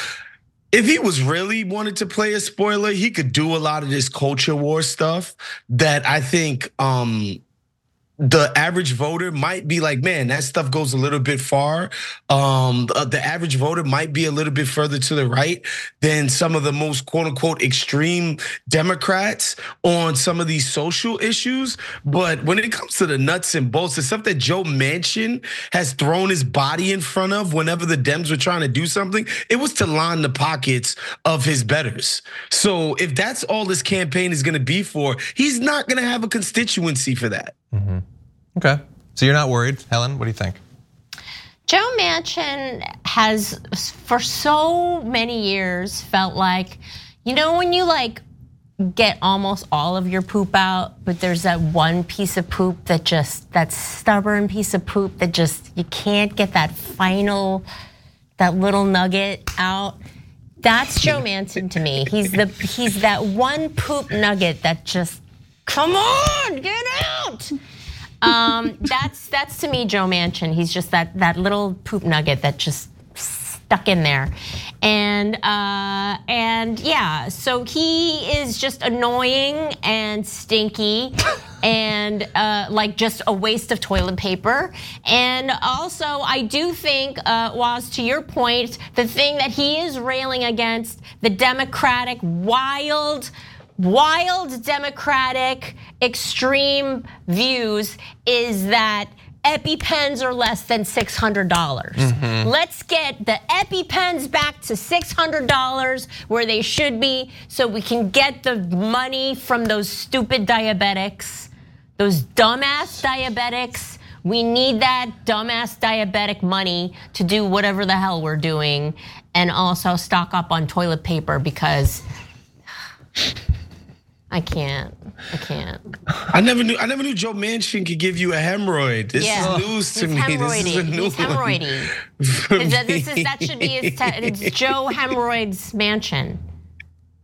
if he was really wanted to play a spoiler, he could do a lot of this culture war stuff that I think um the average voter might be like, man, that stuff goes a little bit far. Um, the average voter might be a little bit further to the right than some of the most quote unquote extreme Democrats on some of these social issues. But when it comes to the nuts and bolts, the stuff that Joe Manchin has thrown his body in front of whenever the Dems were trying to do something, it was to line the pockets of his betters. So if that's all this campaign is going to be for, he's not going to have a constituency for that. Mm-hmm. Okay, so you're not worried, Helen? What do you think? Joe Manchin has, for so many years, felt like, you know, when you like get almost all of your poop out, but there's that one piece of poop that just, that stubborn piece of poop that just, you can't get that final, that little nugget out. That's Joe Manchin to me. He's the he's that one poop nugget that just Come on, get out. Um, that's that's to me Joe Manchin. He's just that that little poop nugget that just stuck in there, and uh, and yeah, so he is just annoying and stinky. and uh, like just a waste of toilet paper. And also, I do think, uh, Waz to your point, the thing that he is railing against the Democratic wild wild Democratic extreme views is that EpiPens are less than $600. dollars mm-hmm. Let's get the EpiPens back to $600 where they should be so we can get the money from those stupid diabetics, those dumbass diabetics. We need that dumbass diabetic money to do whatever the hell we're doing and also stock up on toilet paper because I can't. I can't. I never knew. I never knew Joe Manchin could give you a hemorrhoid. This Yeah. is news to He's me. This is a hemorrhoiding. new He's one hemorrhoiding. for Is that, this, is, that should be his. Te- (laughs) it's Joe Hemorrhoids Mansion.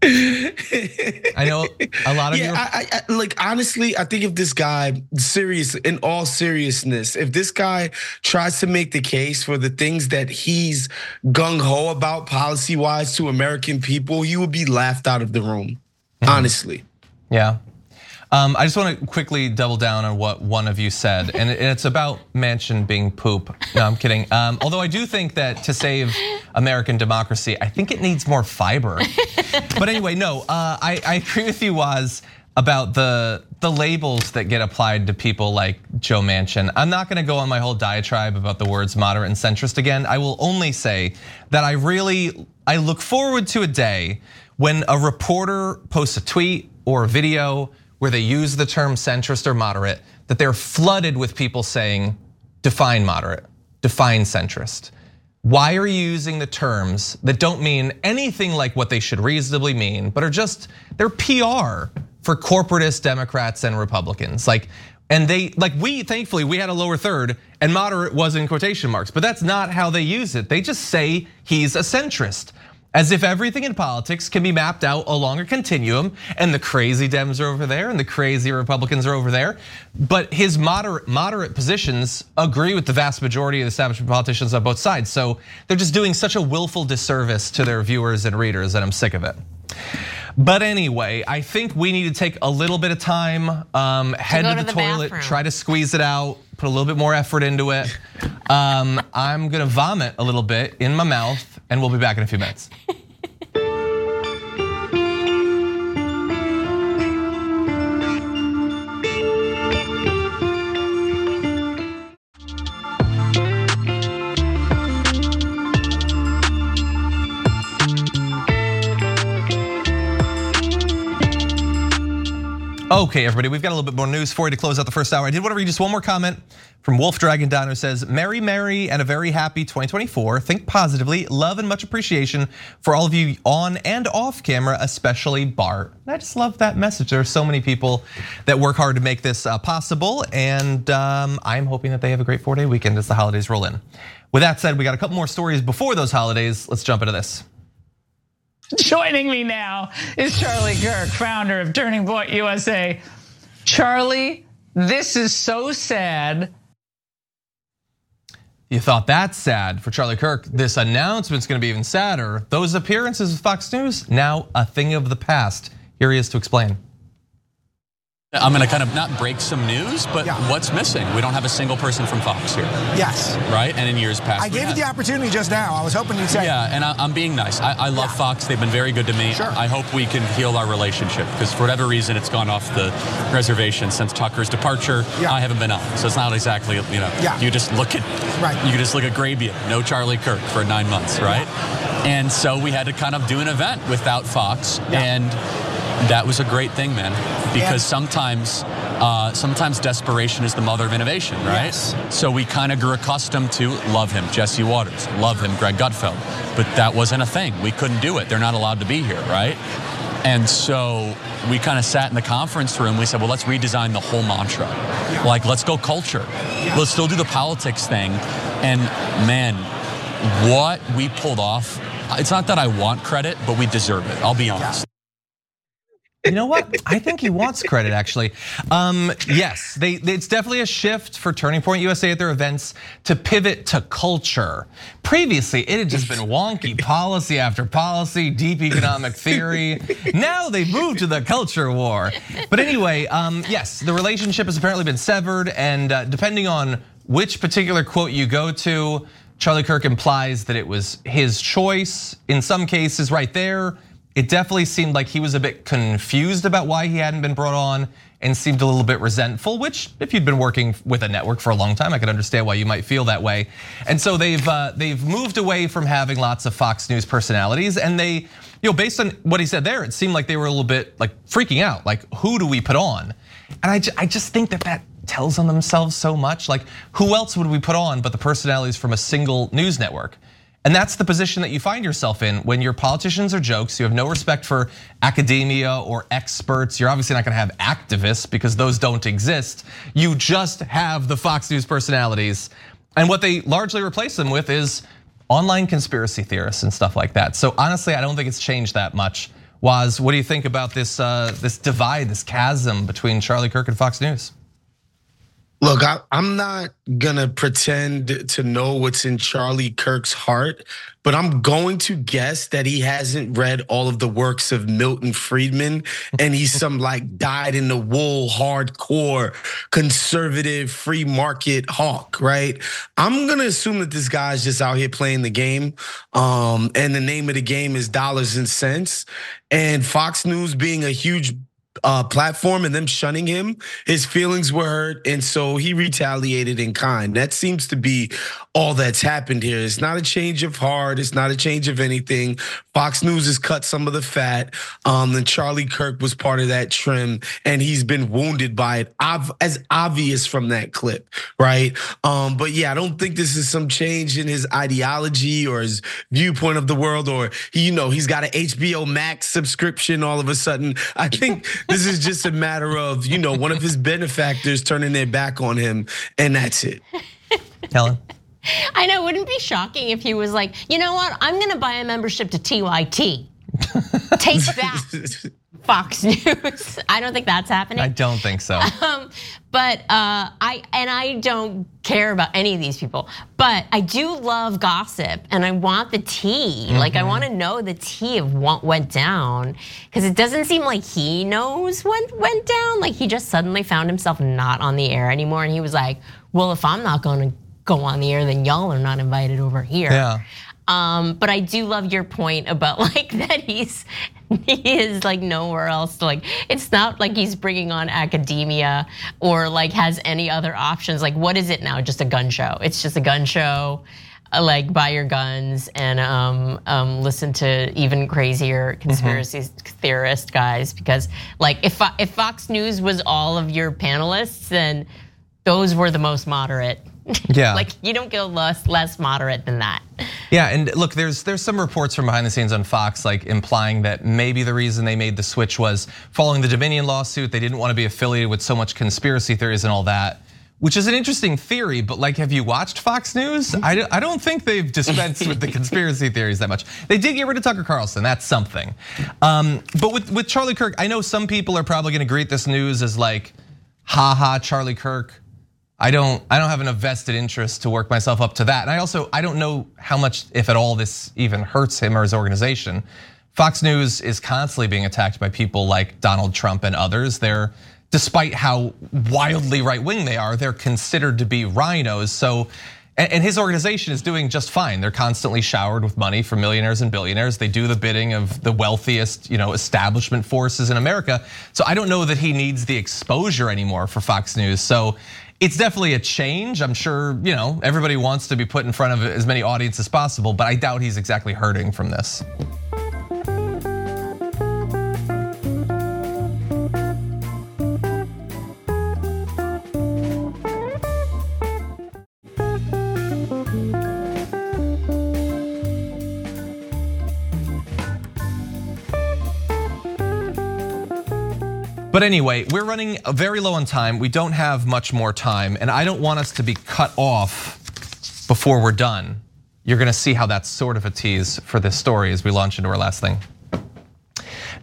I know a lot of you. yeah, I, I, I- like honestly, I think if this guy, serious, in all seriousness, if this guy tries to make the case for the things that he's gung ho about policy wise to American people, he would be laughed out of the room. Mm-hmm. Honestly. Yeah. Um, I just want to quickly double down on what one of you said, and it's about Manchin being poop. No, I'm kidding. Um, although I do think that to save American democracy, I think it needs more fiber. but anyway, no, uh, I, I agree with you, Waz, about the the labels that get applied to people like Joe Manchin. I'm not going to go on my whole diatribe about the words moderate and centrist again. I will only say that I really I look forward to a day when a reporter posts a tweet or a video where they use the term centrist or moderate, that they're flooded with people saying, define moderate, define centrist. Why are you using the terms that don't mean anything like what they should reasonably mean, but are just, they're PR for corporatist Democrats and Republicans? Like, and they, like we, thankfully, we had a lower third and moderate was in quotation marks, but that's not how they use it. They just say he's a centrist as if everything in politics can be mapped out along a continuum and the crazy Dems are over there and the crazy Republicans are over there. But his moderate moderate positions agree with the vast majority of the establishment politicians on both sides. So they're just doing such a willful disservice to their viewers and readers that I'm sick of it. But anyway, I think we need to take a little bit of time, um, head to, to the, the toilet, bathroom. try to squeeze it out, put a little bit more effort into it. (laughs) Um, I'm gonna vomit a little bit in my mouth, and we'll be back in a few minutes. Okay, everybody, we've got a little bit more news for you to close out the first hour. I did want to read just one more comment from Wolf Dragon Don who says, Merry, Merry, and a very happy 2024. Think positively, love and much appreciation for all of you on and off camera, especially Bart. And I just love that message. There are so many people that work hard to make this uh, possible, and um, I'm hoping that they have a great four day weekend as the holidays roll in. With that said, we got a couple more stories before those holidays. Let's jump into this. (laughs) Joining me now is Charlie Kirk, founder of Turning Point USA. Charlie, this is so sad. You thought that's sad for Charlie Kirk. This announcement's gonna be even sadder. Those appearances with Fox News, now a thing of the past. Here he is to explain. I'm going to kind of not break some news, but what's missing? We don't have a single person from Fox here. Yes. Right? And in years past, I gave you the opportunity just now. I was hoping you'd say. Yeah, and I, I'm being nice. I, I love Fox. They've been very good to me. Sure. I hope we can heal our relationship because for whatever reason, it's gone off the reservation since Tucker's departure. Yeah. I haven't been on, so it's not exactly you know. Yeah. You just look at Right. You just look at Grabia, no Charlie Kirk for nine months, right? And so we had to kind of do an event without Fox, and that was a great thing, man. Because sometimes. Uh, sometimes desperation is the mother of innovation, right? So we kind of grew accustomed to love him, Jesse Watters, love him, Greg Gutfeld, but that wasn't a thing. We couldn't do it. They're not allowed to be here, right? And so we kind of sat in the conference room. We said, well, let's redesign the whole mantra. Like, let's go culture. Let's still do the politics thing. And man, what we pulled off, it's not that I want credit, but we deserve it. I'll be honest. You know what? I think he wants credit actually. Um, yes, they, it's definitely a shift for Turning Point USA at their events to pivot to culture. Previously, it had just been wonky (laughs) policy after policy, deep economic theory. Now they moved to the culture war. But anyway, um, yes, the relationship has apparently been severed, and uh, depending on which particular quote you go to, Charlie Kirk implies that it was his choice. In some cases, right there, it definitely seemed like he was a bit confused about why he hadn't been brought on and seemed a little bit resentful, which if you'd been working with a network for a long time, I could understand why you might feel that way. And so they've uh, they've moved away from having lots of Fox News personalities and they, you know, based on what he said there, it seemed like they were a little bit like freaking out, like who do we put on? And I, I just think that that tells on themselves so much. Like who else would we put on but the personalities from a single news network? And that's the position that you find yourself in when your politicians are jokes. You have no respect for academia or experts. You're obviously not gonna have activists because those don't exist. You just have the Fox News personalities. And what they largely replace them with is online conspiracy theorists and stuff like that. So honestly, I don't think it's changed that much. Waz, what do you think about this, uh, this divide, this chasm between Charlie Kirk and Fox News? Look, I, am not gonna pretend to know what's in Charlie Kirk's heart, but I'm going to guess that he hasn't read all of the works of Milton Friedman and he's (laughs) some like dyed in the wool, hardcore, conservative, free market hawk, right? I'm gonna assume that this guy's just out here playing the game. Um, and the name of the game is dollars and cents. And Fox News being a huge uh, platform and them shunning him, his feelings were hurt, and so he retaliated in kind. That seems to be all that's happened here. It's not a change of heart. It's not a change of anything. Fox News has cut some of the fat. Um, and Charlie Kirk was part of that trim, and he's been wounded by it, as obvious from that clip, right? Um, but yeah, I don't think this is some change in his ideology or his viewpoint of the world, or you know, he's got an HBO Max subscription all of a sudden. I think this is just a matter of, you know, one of his benefactors turning their back on him, and that's it. Helen. I know, it wouldn't be shocking if he was like, you know what, I'm gonna buy a membership to TYT. Take that. (laughs) Fox News. (laughs) I don't think that's happening. I don't think so. (laughs) Um, but uh, I and I don't care about any of these people. But I do love gossip, and I want the tea. Mm-hmm. Like I want to know the tea of what went down, because it doesn't seem like he knows what went down. Like he just suddenly found himself not on the air anymore, and he was like, "Well, if I'm not going to go on the air, then y'all are not invited over here." Yeah. Um, but I do love your point about (laughs) like that he's he is like nowhere else to like it's not like he's bringing on academia or like has any other options. Like what is it now? Just a gun show. It's just a gun show uh, like buy your guns and um, um, listen to even crazier conspiracy mm-hmm. theorist guys because like if if Fox News was all of your panelists then those were the most moderate (laughs) yeah. like you don't get less less moderate than that. Yeah, and look, there's there's some reports from behind the scenes on Fox like implying that maybe the reason they made the switch was following the Dominion lawsuit, they didn't want to be affiliated with so much conspiracy theories and all that. Which is an interesting theory, but like, have you watched Fox News? I, I don't think they've dispensed with the (laughs) conspiracy theories that much. They did get rid of Tucker Carlson, that's something. Um, but with, with Charlie Kirk, I know some people are probably gonna greet this news as like, haha, Charlie Kirk I don't I don't have enough vested interest to work myself up to that. And I also I don't know how much if at all this even hurts him or his organization. Fox News is constantly being attacked by people like Donald Trump and others. They're despite how wildly right-wing they are, they're considered to be rhinos. So and his organization is doing just fine. They're constantly showered with money from millionaires and billionaires. They do the bidding of the wealthiest, you know, establishment forces in America. So I don't know that he needs the exposure anymore for Fox News. So it's definitely a change. I'm sure, you know, everybody wants to be put in front of as many audience as possible, but I doubt he's exactly hurting from this. But anyway, we're running very low on time. We don't have much more time, and I don't want us to be cut off before we're done. You're gonna see how that's sort of a tease for this story as we launch into our last thing.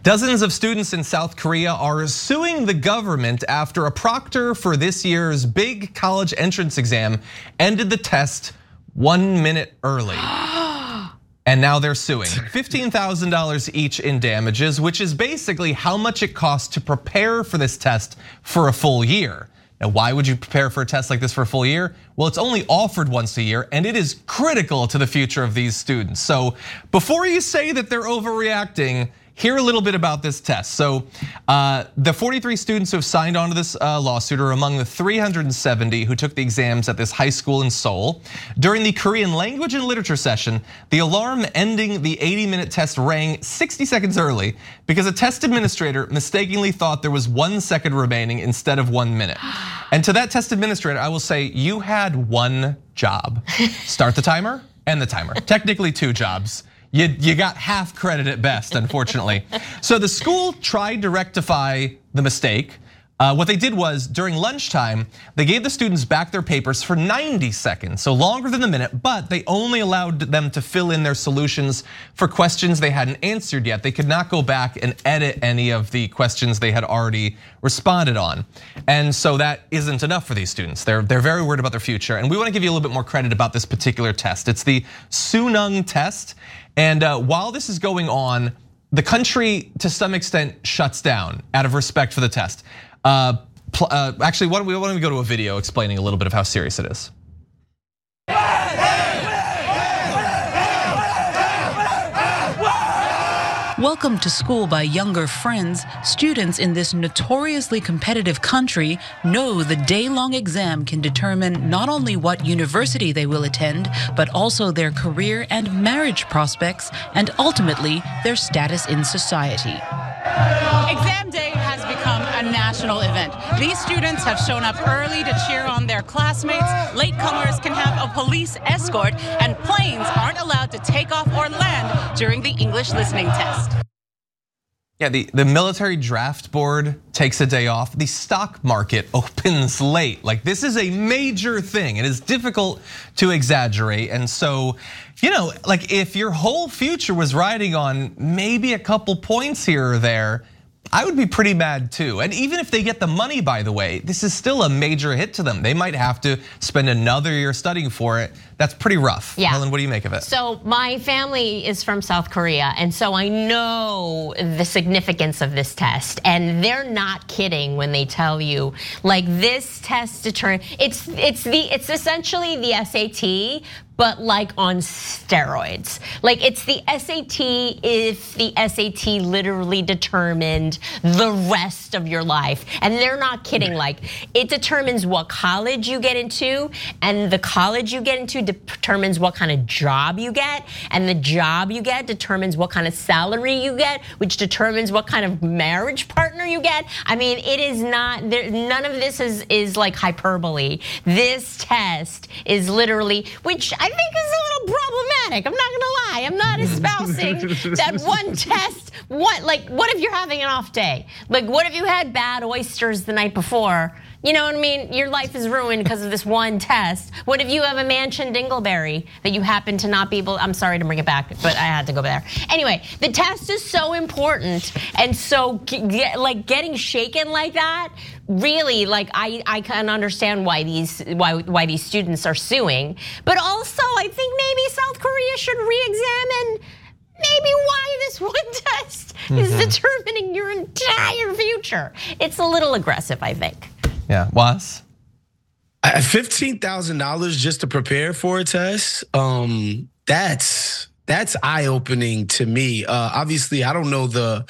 Dozens of students in South Korea are suing the government after a proctor for this year's big college entrance exam ended the test one minute early. (gasps) (gasps) And now they're suing. $15,000 each in damages, which is basically how much it costs to prepare for this test for a full year. Now, why would you prepare for a test like this for a full year? Well, it's only offered once a year and it is critical to the future of these students. So before you say that they're overreacting, hear a little bit about this test. So, uh, the 43 students who have signed on to this uh, lawsuit are among the 370 who took the exams at this high school in Seoul. During the Korean language and literature session, the alarm ending the 80 minute test rang 60 seconds early because a test administrator mistakenly thought there was one second remaining instead of one minute. And to that test administrator, I will say, you had one job (laughs) start the timer and the timer. Technically, two jobs you, you got half credit at best, unfortunately. (laughs) so the school tried to rectify the mistake. Uh, what they did was during lunchtime, they gave the students back their papers for 90 seconds, so longer than a minute, but they only allowed them to fill in their solutions for questions they hadn't answered yet. They could not go back and edit any of the questions they had already responded on. And so that isn't enough for these students. They're, they're very worried about their future. And we wanna give you a little bit more credit about this particular test. It's the Suneung test. And uh, while this is going on, the country to some extent shuts down out of respect for the test. Uh, uh, actually, why don't, we, why don't we go to a video explaining a little bit of how serious it is? Welcome to school by younger friends, students in this notoriously competitive country know the day long exam can determine not only what university they will attend, but also their career and marriage prospects, and ultimately their status in society. Exam day has become a national event. These students have shown up early to cheer on their classmates. Latecomers can have a police escort, and planes aren't allowed to take off or land during the English listening test. Yeah, the, the military draft board takes a day off. The stock market opens late. Like this is a major thing. It is difficult to exaggerate. And so, you know, like if your whole future was riding on maybe a couple points here or there, I would be pretty mad too. And even if they get the money, by the way, this is still a major hit to them. They might have to spend another year studying for it. That's pretty rough. Yeah. Helen, what do you make of it? So my family is from South Korea, and so I know the significance of this test. And they're not kidding when they tell you, like this test determine it's it's the it's essentially the SAT, but like on steroids. Like it's the SAT if the SAT literally determined the rest of your life. And they're not kidding. Like it determines what college you get into, and the college you get into determines what kind of job you get, and the job you get determines what kind of salary you get, which determines what kind of marriage partner you get. I mean, it is not there, none of this is is like hyperbole. This test is literally, which I think is a little problematic. I'm not gonna lie. I'm not espousing (laughs) that one test. What like what if you're having an off day? Like what if you had bad oysters the night before? You know what I mean? Your life is ruined because of this one test. What if you have a mansion dingleberry that you happen to not be able? I'm sorry to bring it back, but I had to go there. Anyway, the test is so important, and so like getting shaken like that. Really, like I, I can understand why these why why these students are suing, but also I think maybe South Korea should re-examine maybe why this (laughs) one test mm-hmm. is determining your entire future. It's a little aggressive, I think. Yeah, was fifteen thousand dollars just to prepare for a test. Um, that's that's eye opening to me. Uh, obviously, I don't know the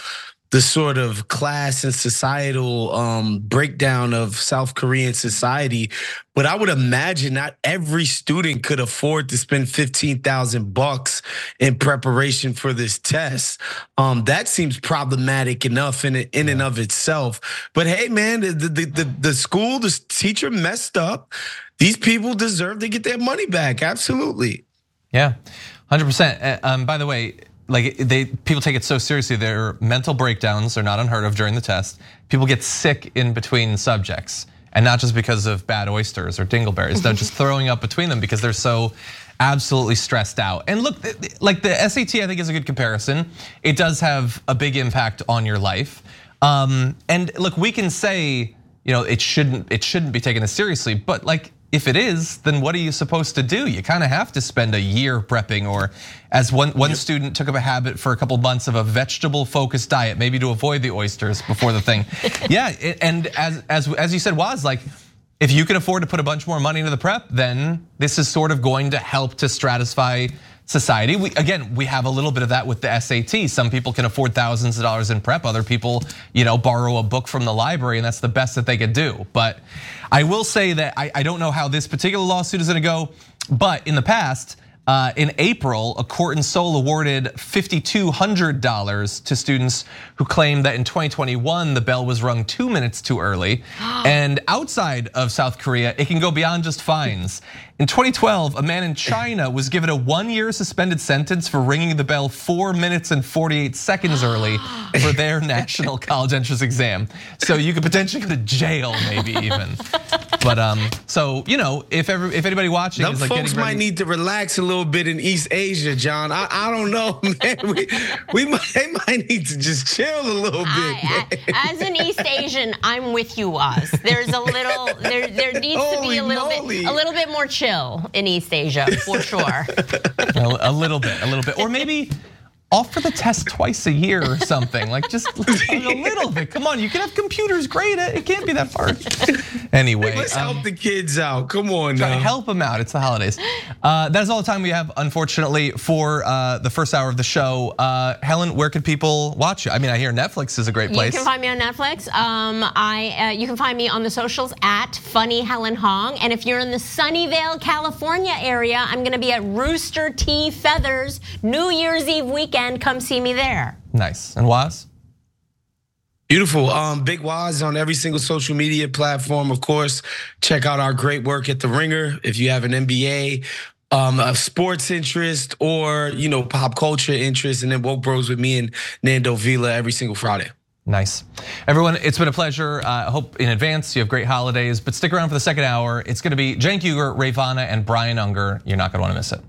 the sort of class and societal um, breakdown of South Korean society. But I would imagine not every student could afford to spend fifteen thousand bucks in preparation for this test. Um, that seems problematic enough in in and of itself. But hey, man, the the the, the school, the teacher messed up. These people deserve to get their money back. Absolutely. Yeah, hundred percent. Um, by the way like they people take it so seriously their mental breakdowns are not unheard of during the test people get sick in between subjects and not just because of bad oysters or dingleberries they're just (laughs) throwing up between them because they're so absolutely stressed out. And look, like the SAT, I think is a good comparison. It does have a big impact on your life. Um, and look, we can say, you know, it shouldn't it shouldn't be taken as seriously, but like if it is, then what are you supposed to do? You kind of have to spend a year prepping, or as one one student took up a habit for a couple months of a vegetable focused diet, maybe to avoid the oysters before the thing. (laughs) yeah, and as as as you said, Waz like if you can afford to put a bunch more money into the prep, then this is sort of going to help to stratify society. We, again, we have a little bit of that with the SAT. Some people can afford thousands of dollars in prep. Other people, you know, borrow a book from the library, and that's the best that they could do. But I will say that I, I don't know how this particular lawsuit is going to go. But in the past, in April, a court in Seoul awarded $5,200 to students who claimed that in 2021 the bell was rung two minutes too early. (gasps) and outside of South Korea, it can go beyond just fines. In 2012, a man in China was given a one year suspended sentence for ringing the bell four minutes and 48 seconds early (gasps) for their national college entrance exam. So you could potentially go to jail, maybe even. (laughs) But um, so you know, if ever if anybody watching Them is like folks getting ready, might need to relax a little bit in East Asia, John. I, I don't know, (laughs) man. We, we might, they might need to just chill a little bit. I, I, as an East Asian, I'm with you, Oz. There's a little, there, there needs to be a little Holy bit, a little bit more chill in East Asia for sure. (laughs) a, a little bit, a little bit, or maybe offer the test twice a year or something. Like just (laughs) a little bit. Come on, you can have computers. Great, it It can't be that hard. (laughs) Anyway, Let's um, help the kids out. Come on try to now. help them out. It's the holidays. Uh, that is all the time we have, unfortunately, for uh, the first hour of the show. Uh, Helen, where could people watch you? I mean, I hear Netflix is a great place. You can find me on Netflix. Um, I uh, you can find me on the socials at Funny Helen Hong. And if you're in the Sunnyvale, California area, I'm going to be at Rooster T. Feathers New Year's Eve weekend. And come see me there. nice. And Waz? Beautiful. Um, Big Waz on every single social media platform. Of course, check out our great work at The Ringer. If you have an NBA, um, a sports interest, or you know pop culture interest, and then Woke Bros with me and Nando Vila every single Friday. Nice. Everyone, it's been a pleasure. I hope in advance you have great holidays, but stick around for the second hour. It's going to be Cenk Uygur, Ray Vana, and Brian Unger. You're not going to want to miss it.